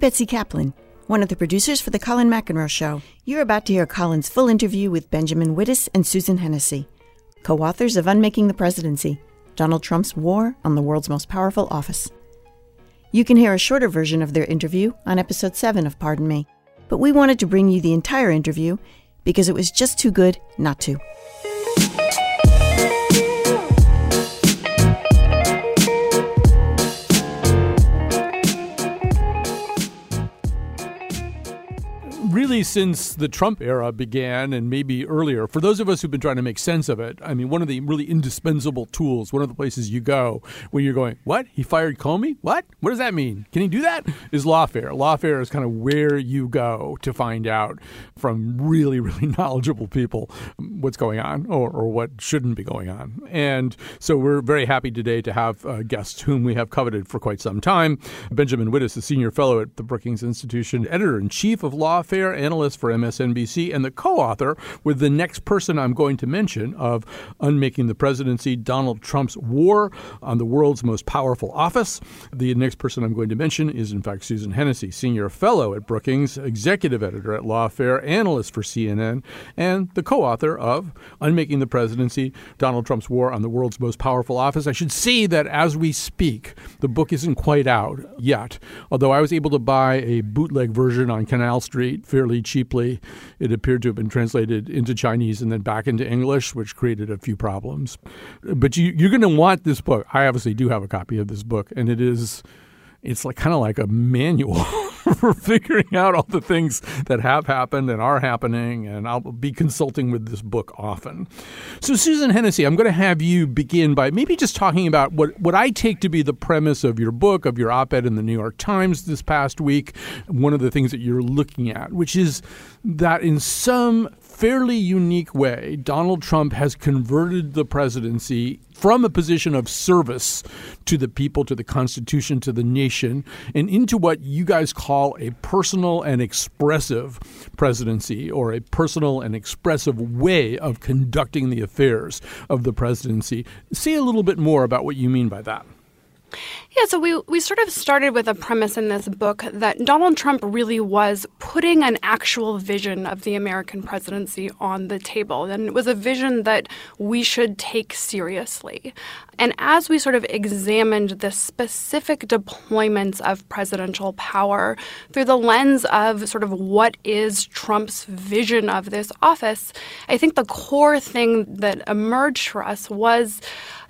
Betsy Kaplan, one of the producers for The Colin McEnroe Show. You're about to hear Colin's full interview with Benjamin Wittes and Susan Hennessey, co authors of Unmaking the Presidency Donald Trump's War on the World's Most Powerful Office. You can hear a shorter version of their interview on episode 7 of Pardon Me, but we wanted to bring you the entire interview because it was just too good not to. Really since the Trump era began and maybe earlier, for those of us who've been trying to make sense of it, I mean, one of the really indispensable tools, one of the places you go when you're going, what? He fired Comey? What? What does that mean? Can he do that? Is Lawfare. Lawfare is kind of where you go to find out from really, really knowledgeable people what's going on or, or what shouldn't be going on. And so we're very happy today to have uh, guests whom we have coveted for quite some time. Benjamin Wittes, a senior fellow at the Brookings Institution, editor in chief of Lawfare analyst for MSNBC, and the co author with the next person I'm going to mention of Unmaking the Presidency Donald Trump's War on the World's Most Powerful Office. The next person I'm going to mention is, in fact, Susan Hennessey, senior fellow at Brookings, executive editor at Lawfare, analyst for CNN, and the co author of Unmaking the Presidency Donald Trump's War on the World's Most Powerful Office. I should say that as we speak, the book isn't quite out yet, although I was able to buy a bootleg version on Canal Street fairly cheaply. It appeared to have been translated into Chinese and then back into English, which created a few problems. But you, you're going to want this book. I obviously do have a copy of this book, and it is it's like kind of like a manual for figuring out all the things that have happened and are happening. And I'll be consulting with this book often. So, Susan Hennessey, I'm going to have you begin by maybe just talking about what, what I take to be the premise of your book, of your op ed in the New York Times this past week. One of the things that you're looking at, which is that in some fairly unique way, Donald Trump has converted the presidency from a position of service to the people, to the Constitution, to the nation, and into what you guys call a personal and expressive presidency or a personal and expressive way of conducting the affairs of the presidency. Say a little bit more about what you mean by that. Yeah, so we, we sort of started with a premise in this book that Donald Trump really was putting an actual vision of the American presidency on the table. And it was a vision that we should take seriously. And as we sort of examined the specific deployments of presidential power through the lens of sort of what is Trump's vision of this office, I think the core thing that emerged for us was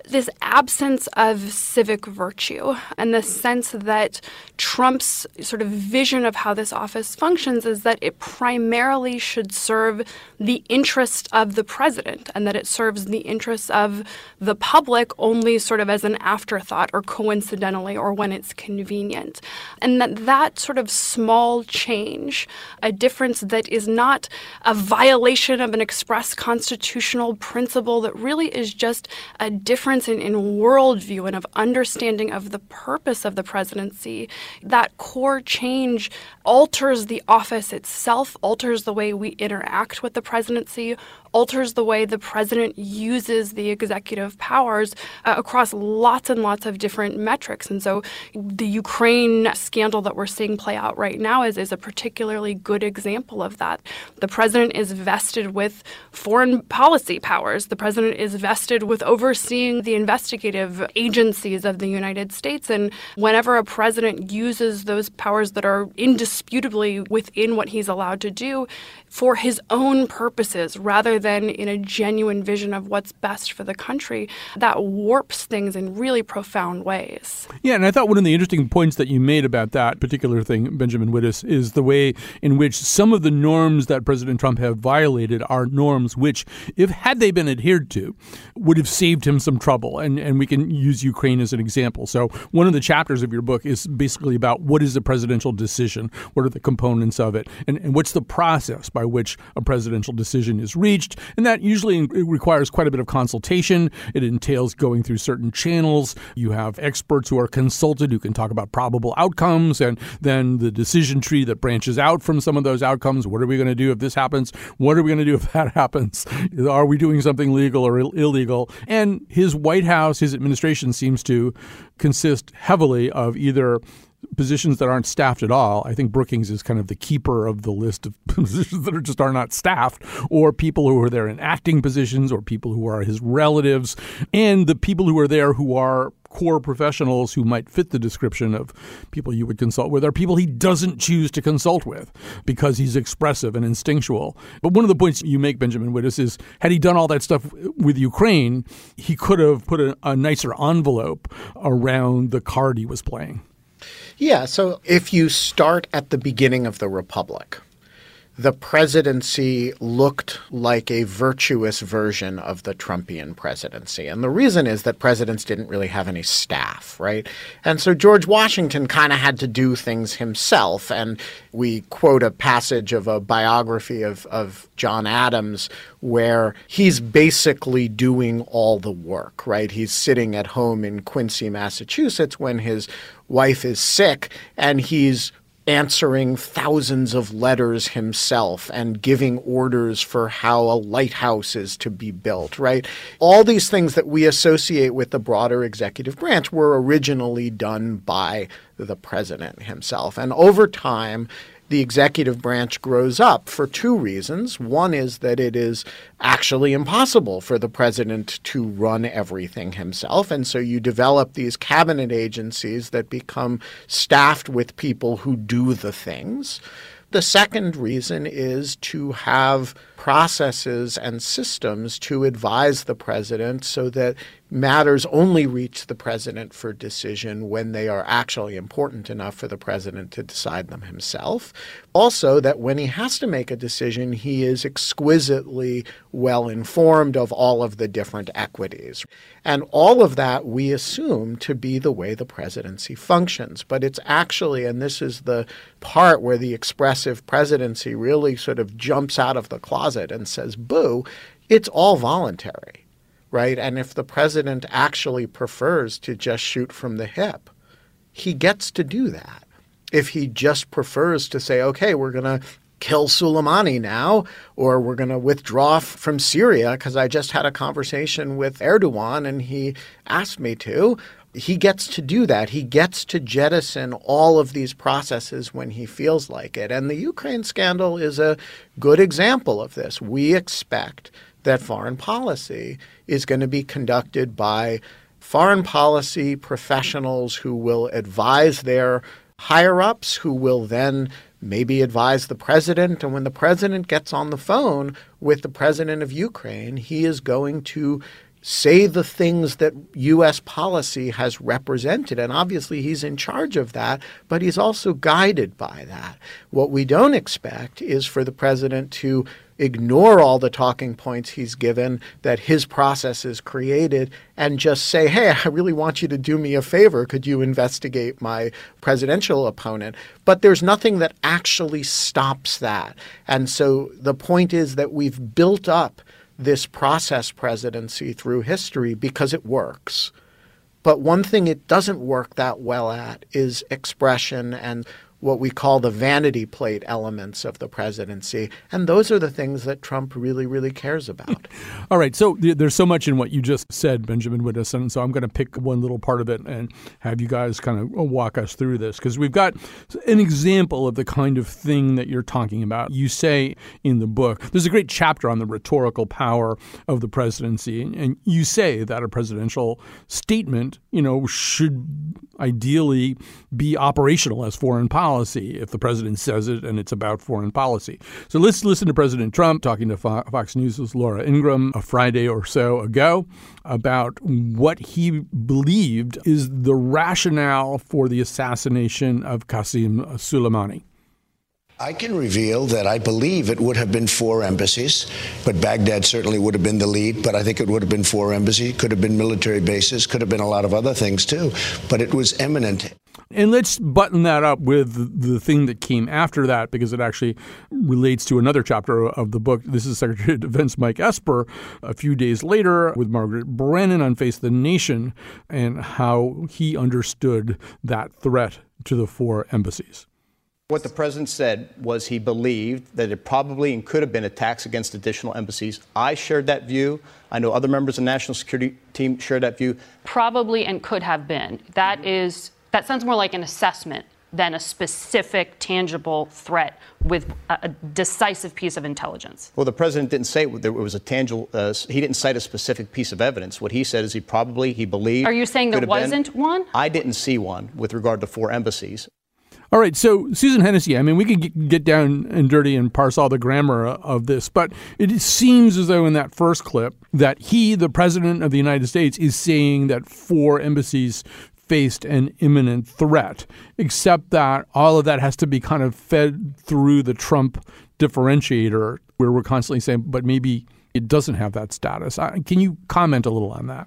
this absence of civic virtue and the sense that Trump's sort of vision of how this office functions is that it primarily should serve the interest of the president and that it serves the interests of the public only sort of as an afterthought or coincidentally or when it's convenient. And that that sort of small change, a difference that is not a violation of an express constitutional principle that really is just a difference difference in, in worldview and of understanding of the purpose of the presidency, that core change alters the office itself, alters the way we interact with the presidency, alters the way the president uses the executive powers uh, across lots and lots of different metrics. And so the Ukraine scandal that we're seeing play out right now is, is a particularly good example of that. The president is vested with foreign policy powers, the president is vested with overseeing the investigative agencies of the United States. And whenever a president uses those powers that are indisputably within what he's allowed to do for his own purposes rather than in a genuine vision of what's best for the country, that warps things in really profound ways. Yeah, and I thought one of the interesting points that you made about that particular thing, Benjamin Wittes, is the way in which some of the norms that President Trump have violated are norms which, if had they been adhered to, would have saved him some trouble. And and we can use Ukraine as an example. So one of the chapters of your book is basically about what is a presidential decision, what are the components of it, and, and what's the process by which a presidential decision is reached. And that usually requires quite a bit of consultation. It entails going through certain channels. You have experts who are consulted who can talk about probable outcomes and then the decision tree that branches out from some of those outcomes. What are we going to do if this happens? What are we going to do if that happens? Are we doing something legal or Ill- illegal? And his White House, his administration seems to consist heavily of either positions that aren't staffed at all. I think Brookings is kind of the keeper of the list of positions that are just are not staffed, or people who are there in acting positions, or people who are his relatives, and the people who are there who are core professionals who might fit the description of people you would consult with are people he doesn't choose to consult with because he's expressive and instinctual. But one of the points you make, Benjamin Wittes, is had he done all that stuff with Ukraine, he could have put a, a nicer envelope around the card he was playing. Yeah. So if you start at the beginning of the Republic, the presidency looked like a virtuous version of the Trumpian presidency. And the reason is that presidents didn't really have any staff, right? And so George Washington kind of had to do things himself. And we quote a passage of a biography of, of John Adams where he's basically doing all the work, right? He's sitting at home in Quincy, Massachusetts when his wife is sick and he's answering thousands of letters himself and giving orders for how a lighthouse is to be built, right? All these things that we associate with the broader executive branch were originally done by the president himself. And over time, the executive branch grows up for two reasons. One is that it is actually impossible for the president to run everything himself. And so you develop these cabinet agencies that become staffed with people who do the things. The second reason is to have processes and systems to advise the president so that matters only reach the president for decision when they are actually important enough for the president to decide them himself. Also, that when he has to make a decision, he is exquisitely well informed of all of the different equities. And all of that we assume to be the way the presidency functions. But it's actually, and this is the part where the expressive presidency really sort of jumps out of the closet and says, boo, it's all voluntary right? And if the president actually prefers to just shoot from the hip, he gets to do that. If he just prefers to say, okay, we're going to kill Soleimani now, or we're going to withdraw from Syria because I just had a conversation with Erdogan and he asked me to. He gets to do that. He gets to jettison all of these processes when he feels like it. And the Ukraine scandal is a good example of this. We expect that foreign policy is going to be conducted by foreign policy professionals who will advise their higher ups, who will then maybe advise the president. And when the president gets on the phone with the president of Ukraine, he is going to say the things that U.S. policy has represented. And obviously, he's in charge of that, but he's also guided by that. What we don't expect is for the president to ignore all the talking points he's given that his process is created and just say, hey, I really want you to do me a favor. Could you investigate my presidential opponent? But there's nothing that actually stops that. And so the point is that we've built up this process presidency through history because it works. But one thing it doesn't work that well at is expression and what we call the vanity plate elements of the presidency. And those are the things that Trump really, really cares about. All right. So there's so much in what you just said, Benjamin. And so I'm going to pick one little part of it and have you guys kind of uh, walk us through this because we've got an example of the kind of thing that you're talking about. You say in the book, there's a great chapter on the rhetorical power of the presidency. And you say that a presidential statement, you know, should ideally be operational as foreign policy if the president says it and it's about foreign policy. So let's listen to President Trump talking to Fox News' Laura Ingraham a Friday or so ago about what he believed is the rationale for the assassination of Qasem Soleimani. I can reveal that I believe it would have been four embassies, but Baghdad certainly would have been the lead. But I think it would have been four embassies, could have been military bases, could have been a lot of other things too. But it was imminent. And let's button that up with the thing that came after that because it actually relates to another chapter of the book. This is Secretary of Defense Mike Esper a few days later with Margaret Brennan on Face the Nation and how he understood that threat to the four embassies. What the president said was he believed that it probably and could have been attacks against additional embassies. I shared that view. I know other members of the national security team shared that view. Probably and could have been. That is That sounds more like an assessment than a specific, tangible threat with a, a, decisive piece of intelligence. Well, the president didn't say it, there was a tangible. Uh, he didn't cite a specific piece of evidence. What he said is he probably he believed. Are you saying there wasn't been, one? I didn't see one with regard to four embassies. All right, so Susan Hennessey, I mean, we could get down and dirty and parse all the grammar of this, but it seems as though in that first clip that he, the president of the United States, is saying that four embassies faced an imminent threat, except that all of that has to be kind of fed through the Trump differentiator, where we're constantly saying, but maybe it doesn't have that status. Can you comment a little on that?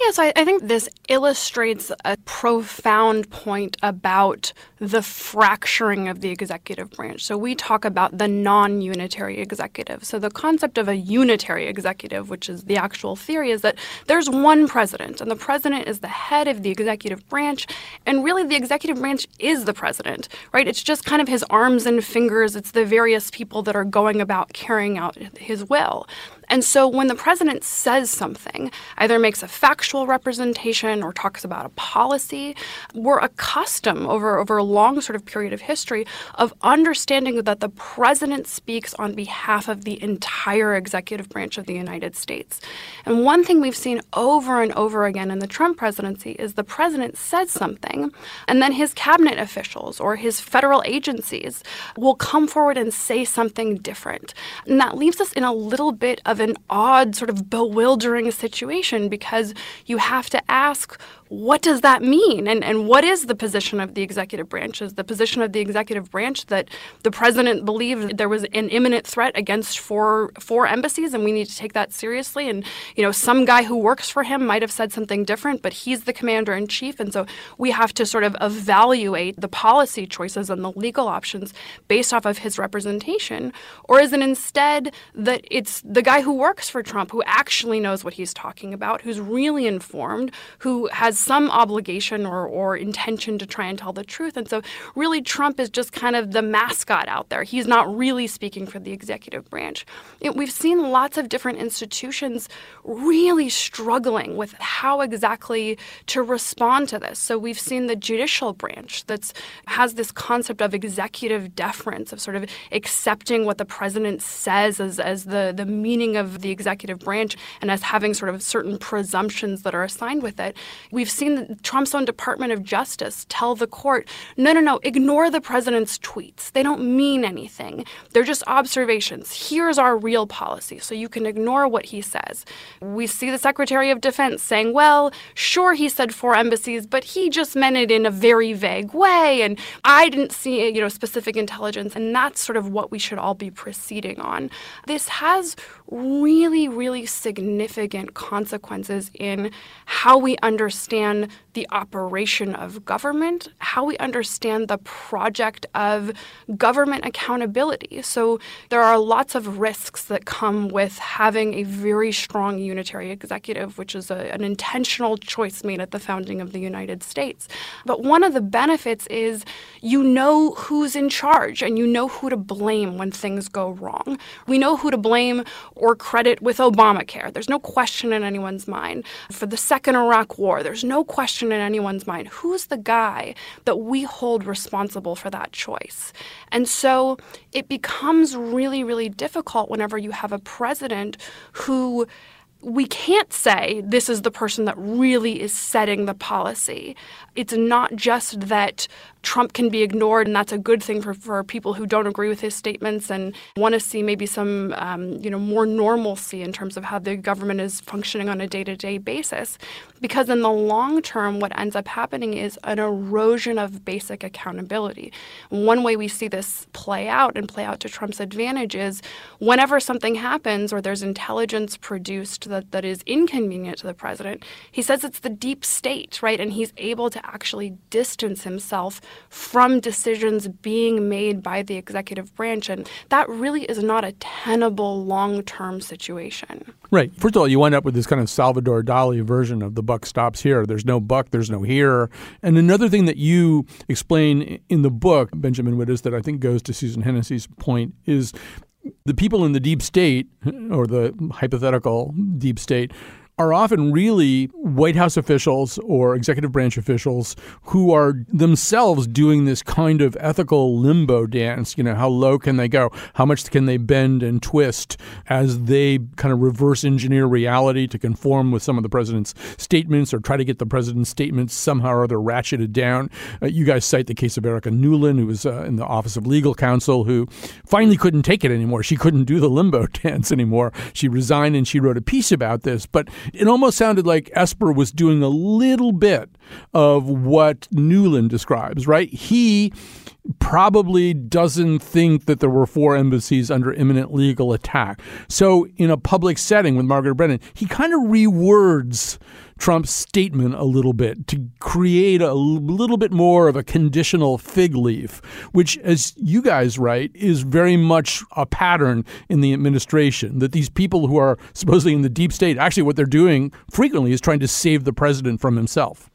Yeah, so I, I, think this illustrates a profound point about the fracturing of the executive branch. So we talk about the non unitary executive. So the concept of a unitary executive, which is the actual theory, is that there's one president, and the president is the head of the executive branch. And really, the executive branch is the president, right? It's just kind of his arms and fingers, it's the various people that are going about carrying out his will. And so when the president says something, either makes a factual representation or talks about a policy, we're accustomed over, over a long sort of period of history of understanding that the president speaks on behalf of the entire executive branch of the United States. And one thing we've seen over and over again in the Trump presidency is the president says something, and then his cabinet officials or his federal agencies will come forward and say something different. And that leaves us in a little bit of of an odd, sort of bewildering situation because you have to ask what does that mean? And, and what is the position of the executive branch? Is the position of the executive branch that the president believed there was an imminent threat against four, four embassies and we need to take that seriously? And, you know, some guy who works for him might have said something different, but he's the commander in chief. And so we have to sort of evaluate the policy choices and the legal options based off of his representation. Or is it instead that it's the guy who works for Trump who actually knows what he's talking about, who's really informed, who has some obligation or, or intention to try and tell the truth. And so, really, Trump is just kind of the mascot out there. He's not really speaking for the executive branch. It, we've seen lots of different institutions really struggling with how exactly to respond to this. So, we've seen the judicial branch that has this concept of executive deference, of sort of accepting what the president says as, as the, the meaning of the executive branch and as having sort of certain presumptions that are assigned with it. We've We've seen Trump's own Department of Justice tell the court, no, no, no, ignore the president's tweets. They don't mean anything. They're just observations. Here's our real policy. So you can ignore what he says. We see the Secretary of Defense saying, well, sure, he said four embassies, but he just meant it in a very vague way. And I didn't see, you know, specific intelligence. And that's sort of what we should all be proceeding on. This has really, really significant consequences in how we understand the operation of government, how we understand the project of government accountability. So there are lots of risks that come with having a very strong unitary executive, which is a, an intentional choice made at the founding of the United States. But one of the benefits is you know who's in charge and you know who to blame when things go wrong. We know who to blame or credit with Obamacare. There's no question in anyone's mind. For the second Iraq War, there's no question in anyone's mind who's the guy that we hold responsible for that choice? And so it becomes really, really difficult whenever you have a president who we can't say this is the person that really is setting the policy. It's not just that Trump can be ignored, and that's a good thing for, for people who don't agree with his statements and want to see maybe some, um, you know, more normalcy in terms of how the government is functioning on a day-to-day basis. Because in the long term, what ends up happening is an erosion of basic accountability. One way we see this play out and play out to Trump's advantage is whenever something happens or there's intelligence produced that, that is inconvenient to the president, he says it's the deep state, right? And he's able to actually distance himself from decisions being made by the executive branch. And that really is not a tenable long term situation. Right. First of all, you wind up with this kind of Salvador Dali version of the buck stops here. There's no buck, there's no here. And another thing that you explain in the book, Benjamin Wittes, that I think goes to Susan Hennessey's point is the people in the deep state or the hypothetical deep state are often really White House officials or executive branch officials who are themselves doing this kind of ethical limbo dance. You know, how low can they go? How much can they bend and twist as they kind of reverse engineer reality to conform with some of the president's statements or try to get the president's statements somehow or other ratcheted down? Uh, you guys cite the case of Erica Newland, who was uh, in the Office of Legal Counsel, who finally couldn't take it anymore. She couldn't do the limbo dance anymore. She resigned and she wrote a piece about this. But it almost sounded like Esper was doing a little bit of what Newland describes, right? He probably doesn't think that there were four embassies under imminent legal attack. So, in a public setting with Margaret Brennan, he kind of rewords Trump's statement a little bit to create a little bit more of a conditional fig leaf, which, as you guys write, is very much a pattern in the administration. That these people who are supposedly in the deep state, actually, what they're doing frequently is trying to save the president from himself.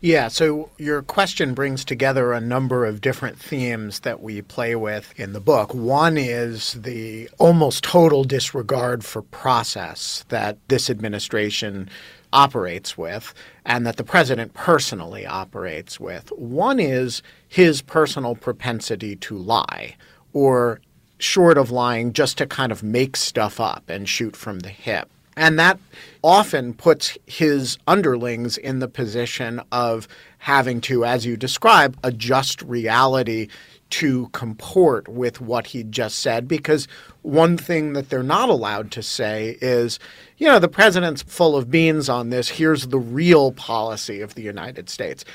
Yeah, so your question brings together a number of different themes that we play with in the book. One is the almost total disregard for process that this administration operates with and that the president personally operates with. One is his personal propensity to lie or short of lying just to kind of make stuff up and shoot from the hip. And that often puts his underlings in the position of having to, as you describe, adjust reality to comport with what he just said. Because one thing that they're not allowed to say is, you know, the president's full of beans on this. Here's the real policy of the United States.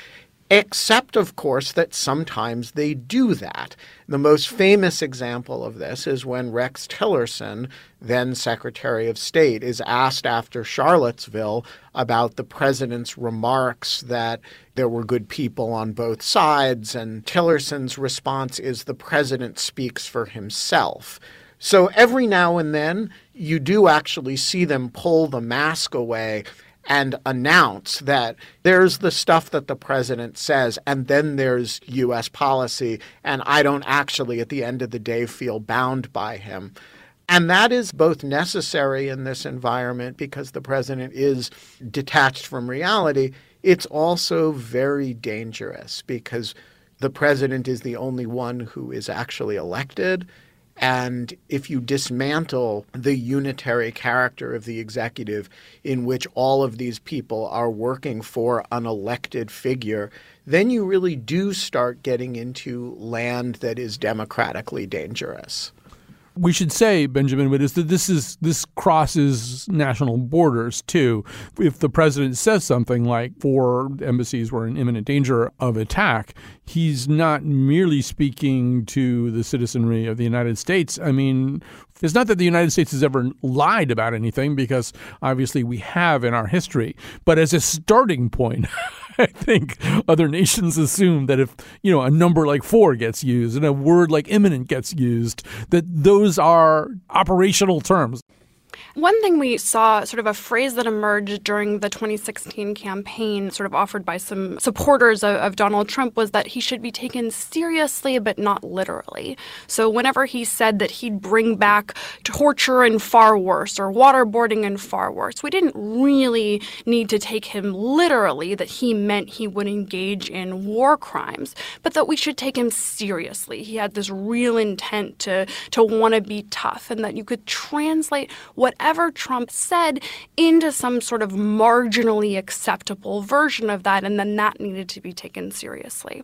Except, of course, that sometimes they do that. The most famous example of this is when Rex Tillerson, then Secretary of State, is asked after Charlottesville about the president's remarks that there were good people on both sides. And Tillerson's response is the president speaks for himself. So every now and then, you do actually see them pull the mask away and announce that there's the stuff that the president says, and then there's U.S. policy, and I don't actually, at the end of the day, feel bound by him. And that is both necessary in this environment because the president is detached from reality. It's also very dangerous because the president is the only one who is actually elected. And if you dismantle the unitary character of the executive, in which all of these people are working for an elected figure, then you really do start getting into land that is democratically dangerous we should say, Benjamin that this is this crosses national borders too. If the president says something like four embassies were in imminent danger of attack, he's not merely speaking to the citizenry of the United States. I mean, it's not that the United States has ever lied about anything, because obviously we have in our history. But as a starting point, I think other nations assume that if you know a number like four gets used and a word like imminent gets used, that those are operational terms. One thing we saw, sort of a phrase that emerged during the 2016 campaign, sort of offered by some supporters of, of, Donald Trump, was that he should be taken seriously but not literally. So whenever he said that he'd bring back torture and far worse, or waterboarding and far worse, we didn't really need to take him literally that he meant he would engage in war crimes, but that we should take him seriously. He had this real intent to, to want to be tough, and that you could translate what whatever Trump said into some sort of marginally acceptable version of that, and then that needed to be taken seriously.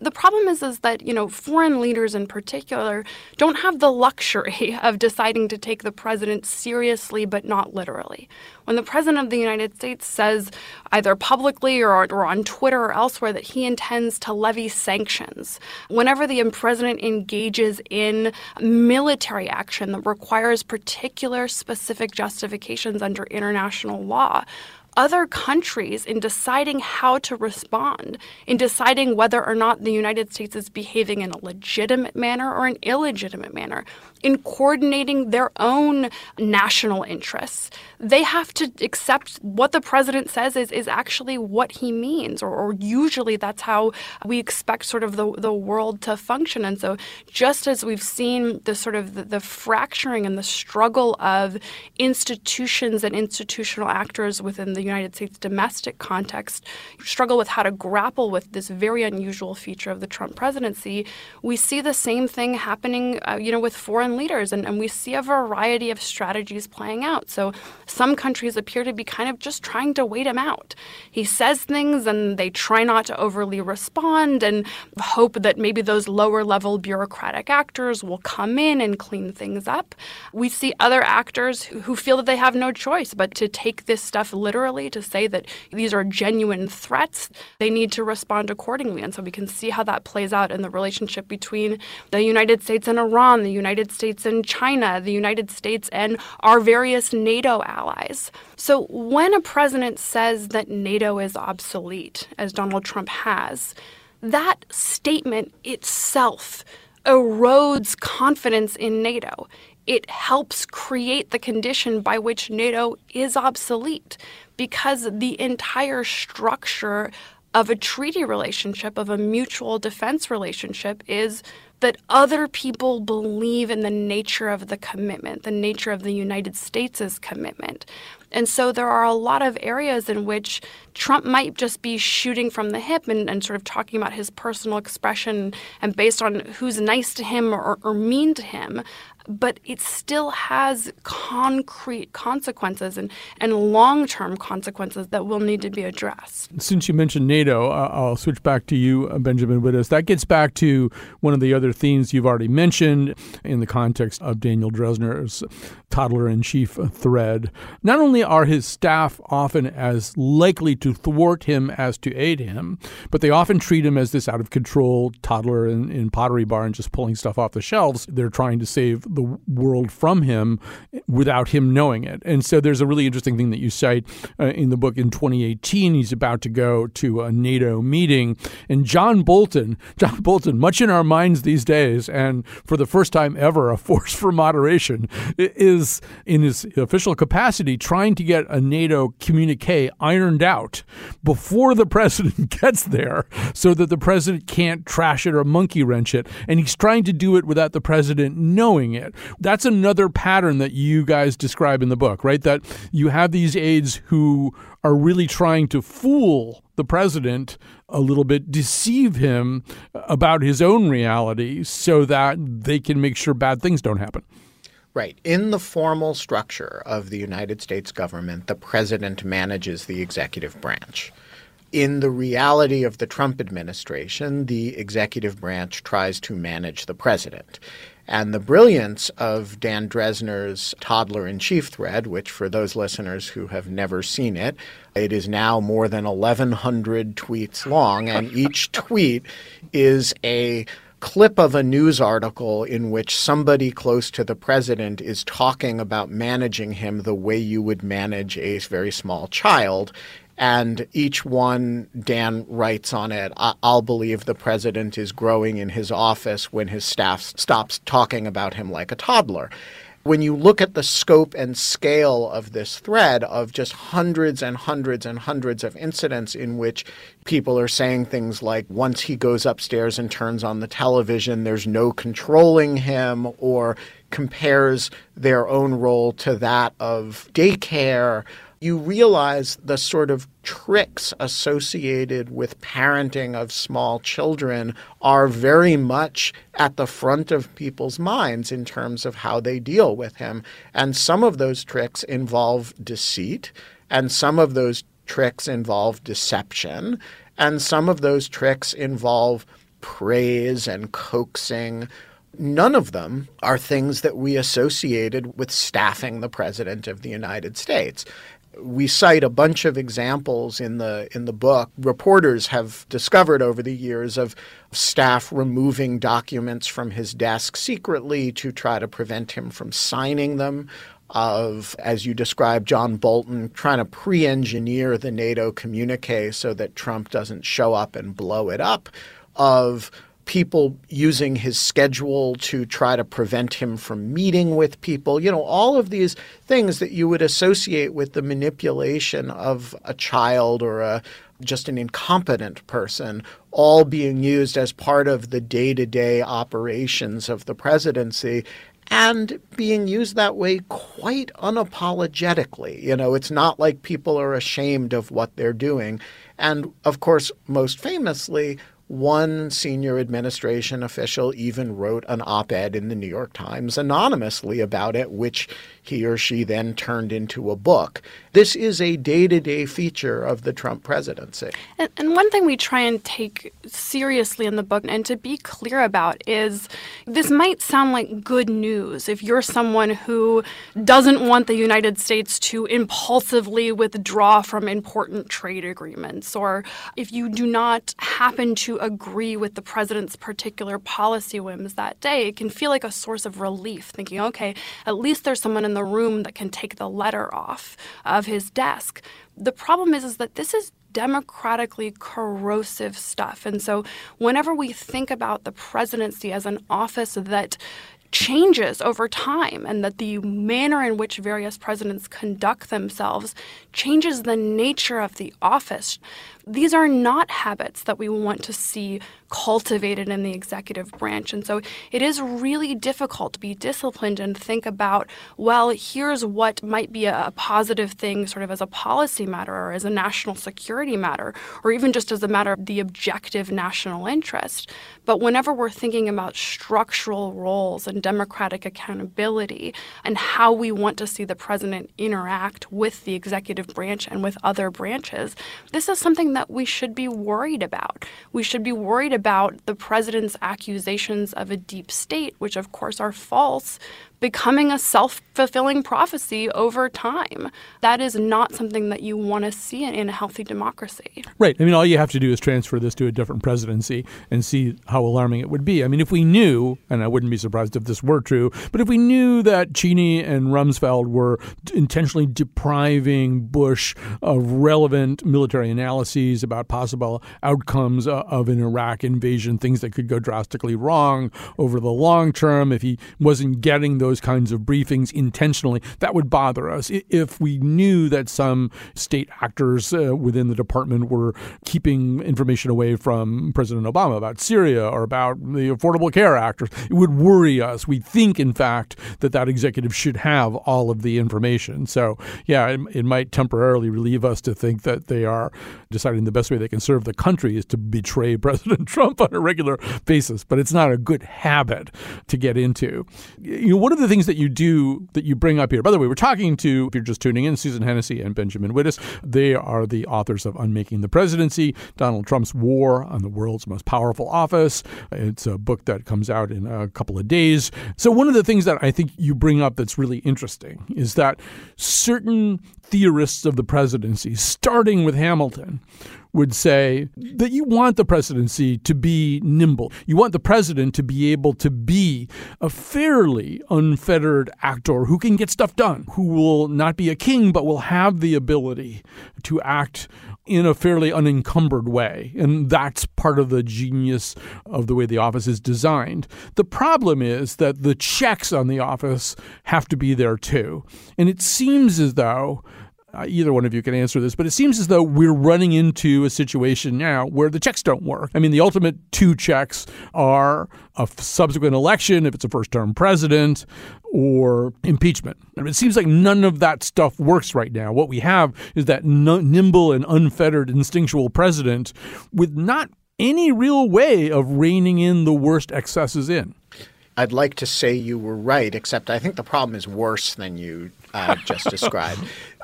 The problem is, is that you know foreign leaders in particular don't have the luxury of deciding to take the president seriously but not literally. When the president of the United States says either publicly or, or on Twitter or elsewhere that he intends to levy sanctions, whenever the president engages in military action that requires particular specific justifications under international law, other countries in deciding how to respond, in deciding whether or not the United States is behaving in a legitimate manner or an illegitimate manner, in coordinating their own national interests. They have to accept what the president says is, is actually what he means, or, or usually that's how we expect sort of the, the world to function. And so, just as we've seen the sort of the, the fracturing and the struggle of institutions and institutional actors within the United States domestic context struggle with how to grapple with this very unusual feature of the Trump presidency, we see the same thing happening, uh, you know, with foreign leaders, and, and we see a variety of strategies playing out. So some countries appear to be kind of just trying to wait him out. He says things, and they try not to overly respond, and hope that maybe those lower level bureaucratic actors will come in and clean things up. We see other actors who, who feel that they have no choice but to take this stuff literally, to say that these are genuine threats. They need to respond accordingly. And so we can see how that plays out in the relationship between the United States and Iran, the United States and China, the United States and our various NATO allies. So when a president says that NATO is obsolete, as Donald Trump has, that statement itself erodes confidence in NATO. It helps create the condition by which NATO is obsolete because the entire structure of a treaty relationship, of a mutual defense relationship, is that other people believe in the nature of the commitment, the nature of the United States' commitment. And so there are a lot of areas in which Trump might just be shooting from the hip and, and sort of talking about his personal expression and based on who's nice to him or, or mean to him but it still has concrete consequences and, and long term consequences that will need to be addressed. Since you mentioned NATO, I'll switch back to you, uh, Benjamin Wittes. That gets back to one of the other themes you've already mentioned in the context of Daniel Drezner's toddler in chief thread. Not only are his staff often as likely to thwart him as to aid him, but they often treat him as this out of control toddler in, in Pottery Barn just pulling stuff off the shelves. They're trying to save the world from him without him knowing it. And so there's a really interesting thing that you cite uh, in the book in 2018. He's about to go to a NATO meeting, and John Bolton, John Bolton, much in our minds these days, and for the first time ever, a force for moderation, is in his official capacity trying to get a NATO communique ironed out before the president gets there so that the president can't trash it or monkey wrench it. And he's trying to do it without the president knowing it That's another pattern that you guys describe in the book, right? That you have these aides who are really trying to fool the president a little bit, deceive him about his own reality so that they can make sure bad things don't happen. Right. In the formal structure of the United States government, the president manages the executive branch. In the reality of the Trump administration, the executive branch tries to manage the president. And the brilliance of Dan Drezner's Toddler in Chief thread, which for those listeners who have never seen it, it is now more than 1,100 tweets long, and each tweet is a clip of a news article in which somebody close to the president is talking about managing him the way you would manage a very small child and each one Dan writes on it. I'll believe the president is growing in his office when his staff stops talking about him like a toddler. When you look at the scope and scale of this thread of just hundreds and hundreds and hundreds of incidents in which people are saying things like, once he goes upstairs and turns on the television, there's no controlling him, or compares their own role to that of daycare you realize the sort of tricks associated with parenting of small children are very much at the front of people's minds in terms of how they deal with him. And some of those tricks involve deceit, and some of those tricks involve deception, and some of those tricks involve praise and coaxing. None of them are things that we associated with staffing the President of the United States we cite a bunch of examples in the in the book. Reporters have discovered over the years of staff removing documents from his desk secretly to try to prevent him from signing them. of, as you described, John Bolton trying to pre engineer the NATO communique so that Trump doesn't show up and blow it up, of people using his schedule to try to prevent him from meeting with people. You know, all of these things that you would associate with the manipulation of a child or a just an incompetent person all being used as part of the day-to-day operations of the presidency and being used that way quite unapologetically. You know, it's not like people are ashamed of what they're doing. And of course, most famously, one senior administration official even wrote an op ed in the New York Times anonymously about it, which he or she then turned into a book. This is a day to day feature of the Trump presidency. And, and, one thing we try and take seriously in the book and to be clear about is this might sound like good news if you're someone who doesn't want the United States to impulsively withdraw from important trade agreements, or if you do not happen to agree with the president's particular policy whims that day. It can feel like a source of relief, thinking, okay, at least there's someone in the room that can take the letter off of his desk. The problem is, is that this is democratically corrosive stuff. And so, whenever we think about the presidency as an office that changes over time and that the manner in which various presidents conduct themselves changes the nature of the office. These are not habits that we want to see cultivated in the executive branch. And so it is really difficult to be disciplined and think about, well, here's what might be a positive thing, sort of as a policy matter or as a national security matter, or even just as a matter of the objective national interest. But whenever we're thinking about structural roles and democratic accountability and how we want to see the president interact with the executive branch and with other branches, this is something that we should be worried about. We should be worried about the president's accusations of a deep state, which of course are false, becoming a self fulfilling prophecy over time. That is not something that you want to see in a healthy democracy. Right. I mean, all you have to do is transfer this to a different presidency and see how alarming it would be. I mean, if we knew, and I wouldn't be surprised if this were true, but if we knew that Cheney and Rumsfeld were intentionally depriving Bush of relevant military analyses about possible outcomes uh, of an Iraq invasion, things that could go drastically wrong over the long term, if he wasn't getting those kinds of briefings intentionally, that would bother us. If we knew that some state actors uh, within the department were keeping information away from President Obama about Syria or about the Affordable Care Act, it would worry us. We think, in fact, that that executive should have all of the information. So, yeah, it, it might temporarily relieve us to think that they are deciding the best way they can serve the country is to betray President Trump on a regular basis. But it's not a good habit to get into. You know, one of the things that you do that you bring up here, by the way, we're talking to, if you're just tuning in, Susan Hennessey and Benjamin Wittes. They are the authors of Unmaking the Presidency, Donald Trump's War on the World's Most Powerful Office. It's a book that comes out in a couple of days. So, one of the things that I think you bring up that's really interesting is that certain theorists of the presidency, starting with Hamilton, would say that you want the presidency to be nimble. You want the president to be able to be a fairly unfettered actor who can get stuff done, who will not be a king, but will have the ability to act in a fairly unencumbered way. And that's part of the genius of the way the office is designed. The problem is that the checks on the office have to be there too. And it seems as though uh, either one of you can answer this, but it seems as though we're running into a situation now where the checks don't work. I mean, the ultimate two checks are a subsequent election, if it's a first term president, or impeachment. And it seems like none of that stuff works right now. What we have is that nimble and unfettered instinctual president with not any real way of reining in the worst excesses in. I'd like to say you were right, except I think the problem is worse than you uh, just described.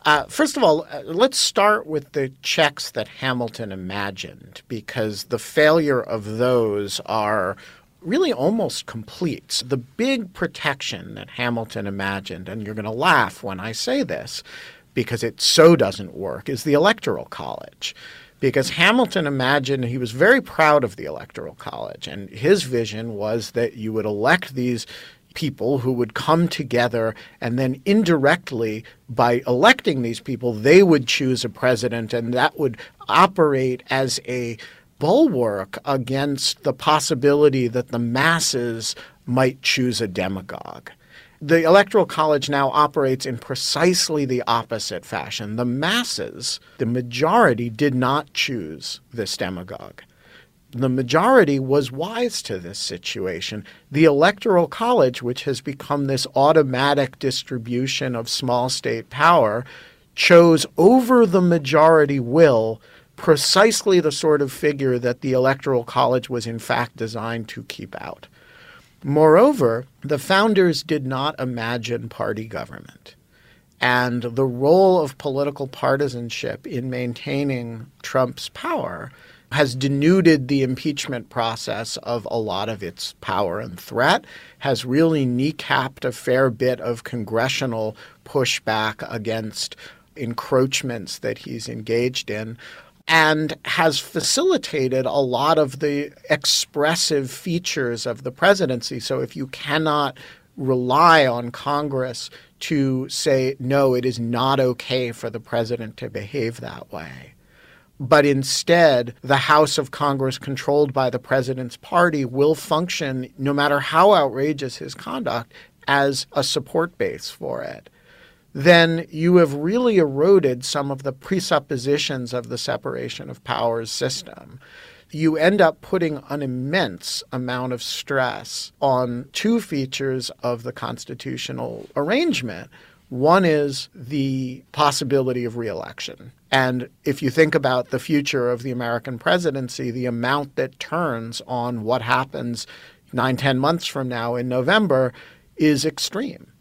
Uh, first of all, uh, let's start with the checks that Hamilton imagined, because the failure of those are really almost complete. The big protection that Hamilton imagined, and you're going to laugh when I say this, because it so doesn't work, is the Electoral College. Because Hamilton imagined he was very proud of the Electoral College, and his vision was that you would elect these people who would come together and then indirectly by electing these people they would choose a president and that would operate as a bulwark against the possibility that the masses might choose a demagogue. The Electoral College now operates in precisely the opposite fashion. The masses, the majority, did not choose this demagogue. The majority was wise to this situation. The Electoral College, which has become this automatic distribution of small state power, chose over the majority will precisely the sort of figure that the Electoral College was in fact designed to keep out. Moreover, the founders did not imagine party government. And the role of political partisanship in maintaining Trump's power has denuded the impeachment process of a lot of its power and threat, has really kneecapped a fair bit of congressional pushback against encroachments that he's engaged in and has facilitated a lot of the expressive features of the presidency. So if you cannot rely on Congress to say, no, it is not okay for the president to behave that way. But instead, the House of Congress, controlled by the president's party, will function, no matter how outrageous his conduct, as a support base for it then you have really eroded some of the presuppositions of the separation of powers system. You end up putting an immense amount of stress on two features of the constitutional arrangement. One is the possibility of reelection. And if you think about the future of the American presidency, the amount that turns on what happens nine, ten months from now in November is extreme.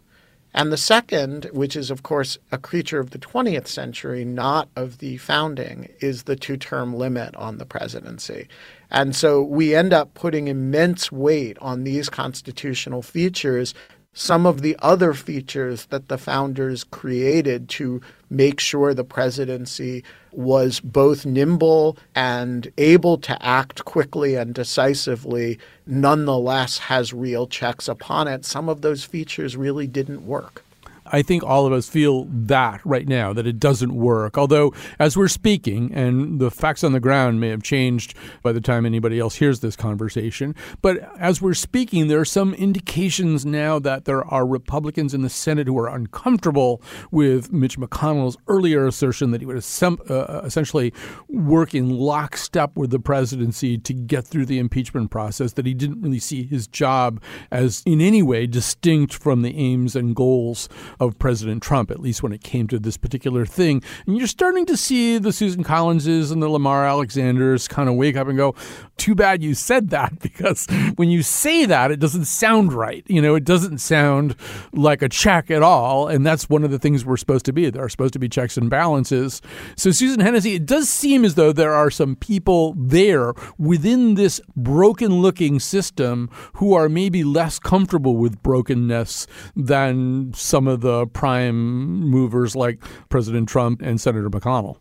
And the second, which is, of course, a creature of the 20th century, not of the founding, is the two term limit on the presidency. And so we end up putting immense weight on these constitutional features some of the other features that the founders created to make sure the presidency was both nimble and able to act quickly and decisively, nonetheless has real checks upon it. Some of those features really didn't work. I think all of us feel that right now, that it doesn't work. Although, as we're speaking, and the facts on the ground may have changed by the time anybody else hears this conversation, but as we're speaking, there are some indications now that there are Republicans in the Senate who are uncomfortable with Mitch McConnell's earlier assertion that he would uh, essentially work in lockstep with the presidency to get through the impeachment process, that he didn't really see his job as in any way distinct from the aims and goals of President Trump, at least when it came to this particular thing. And you're starting to see the Susan Collinses and the Lamar Alexanders kind of wake up and go, too bad you said that because when you say that, it doesn't sound right. You know, it doesn't sound like a check at all. And that's one of the things we're supposed to be. There are supposed to be checks and balances. So, Susan Hennessey, it does seem as though there are some people there within this broken looking system who are maybe less comfortable with brokenness than some of the prime movers like President Trump and Senator McConnell.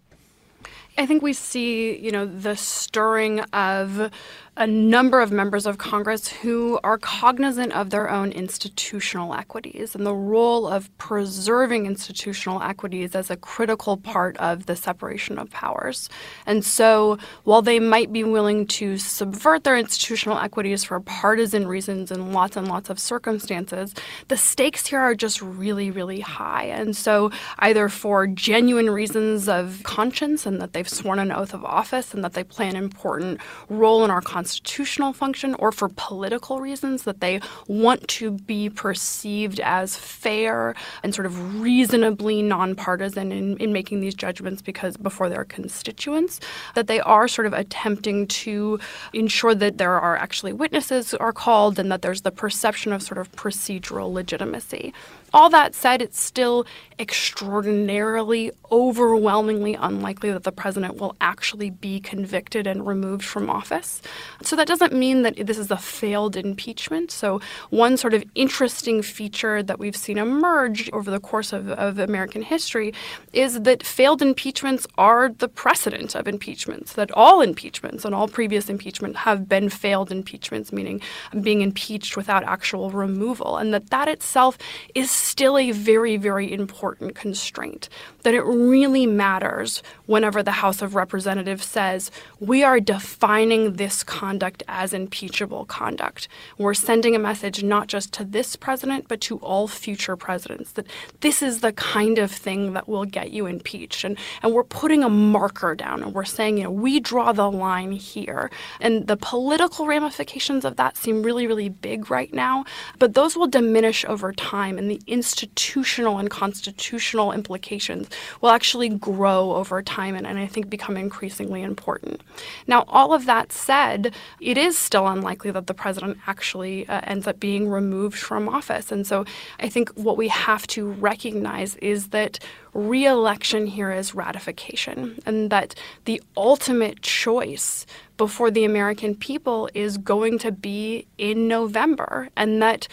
I think we see, you know, the stirring of a number of members of Congress who are cognizant of their own institutional equities and the role of preserving institutional equities as a critical part of the separation of powers. And so, while they might be willing to subvert their institutional equities for partisan reasons in lots and lots of circumstances, the stakes here are just really, really high. And so, either for genuine reasons of conscience and that they've sworn an oath of office and that they play an important role in our Constitution constitutional function or for political reasons that they want to be perceived as fair and sort of reasonably nonpartisan in, in making these judgments because before their constituents, that they are sort of attempting to ensure that there are actually witnesses are called and that there's the perception of sort of procedural legitimacy. All that said, it's still extraordinarily, overwhelmingly unlikely that the president will actually be convicted and removed from office. So that doesn't mean that this is a failed impeachment. So, one sort of interesting feature that we've seen emerge over the course of, of American history is that failed impeachments are the precedent of impeachments, that all impeachments and all previous impeachment have been failed impeachments, meaning being impeached without actual removal, and that that itself is still a very, very important constraint. That it really matters whenever the House of Representatives says, we are defining this conduct as impeachable conduct. We're sending a message not just to this president, but to all future presidents that this is the kind of thing that will get you impeached. And, and we're putting a marker down and we're saying, you know, we draw the line here. And the political ramifications of that seem really, really big right now, but those will diminish over time and the institutional and constitutional implications will actually grow over time and, and I think become increasingly important. Now, all of that said, it is still unlikely that the president actually uh, ends up being removed from office. And so I think what we have to recognize is that re-election here is ratification and that the ultimate choice before the American people is going to be in November and that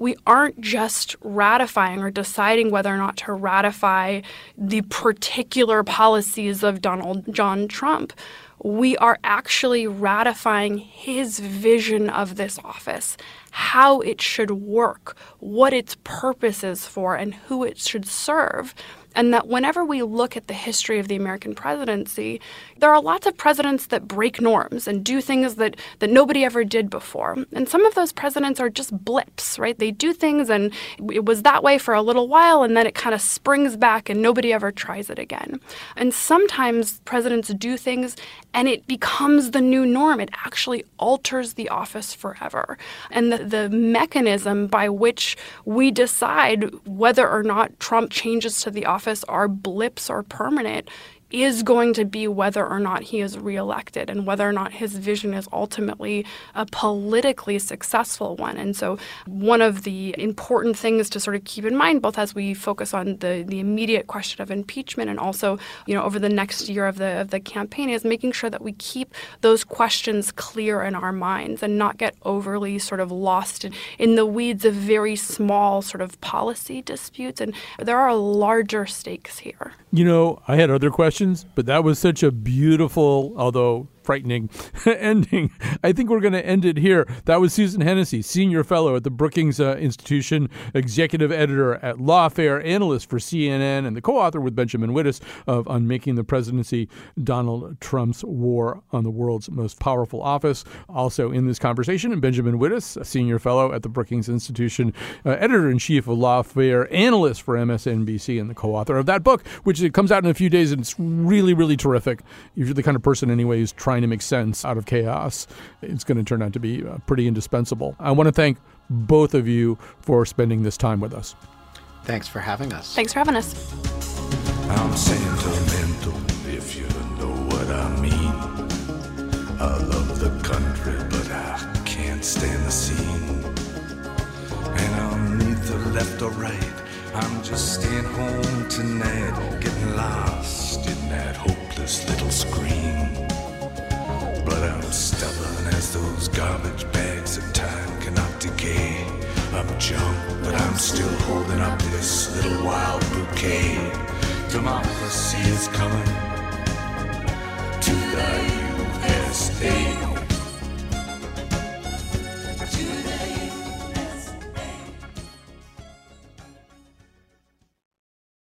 we aren't just ratifying or deciding whether or not to ratify the particular policies of Donald John Trump. We are actually ratifying his vision of this office, how it should work, what its purpose is for, and who it should serve. And that whenever we look at the history of the American presidency, there are lots of presidents that break norms and do things that, that nobody ever did before. And some of those presidents are just blips, right? They do things and it was that way for a little while and then it kind of springs back and nobody ever tries it again. And sometimes presidents do things and it becomes the new norm. It actually alters the office forever. And the, the mechanism by which we decide whether or not Trump changes to the office office are blips or permanent is going to be whether or not he is reelected and whether or not his vision is ultimately a politically successful one. And so, one of the important things to sort of keep in mind, both as we focus on the, the immediate question of impeachment and also, you know, over the next year of the of the campaign, is making sure that we keep those questions clear in our minds and not get overly sort of lost in, in the weeds of very small sort of policy disputes. And there are larger stakes here. You know, I had other questions, but that was such a beautiful, although frightening ending. I think we're going to end it here. That was Susan Hennessey, senior fellow at the Brookings uh, Institution, executive editor at Lawfare, analyst for CNN, and the co-author with Benjamin Wittes of Unmaking the Presidency: Donald Trump's War on the World's Most Powerful Office. Also in this conversation, and Benjamin Wittes, senior fellow at the Brookings Institution, uh, editor in chief of Lawfare, analyst for MSNBC, and the co-author of that book, which comes out in a few days, and it's really, really terrific. If you're the kind of person, anyway, who's trying trying to make sense out of chaos, it's going to turn out to be uh, pretty indispensable. I want to thank both of you for spending this time with us. Thanks for having us. Thanks for having us. I'm sentimental, if you know what I mean. I love the country, but I can't stand the scene. And I'm neither left or right. I'm just staying home tonight, getting lost in that hopeless little screen. Stubborn as those garbage bags of time cannot decay. I'm junk, but I'm still holding up this little wild bouquet. Democracy is coming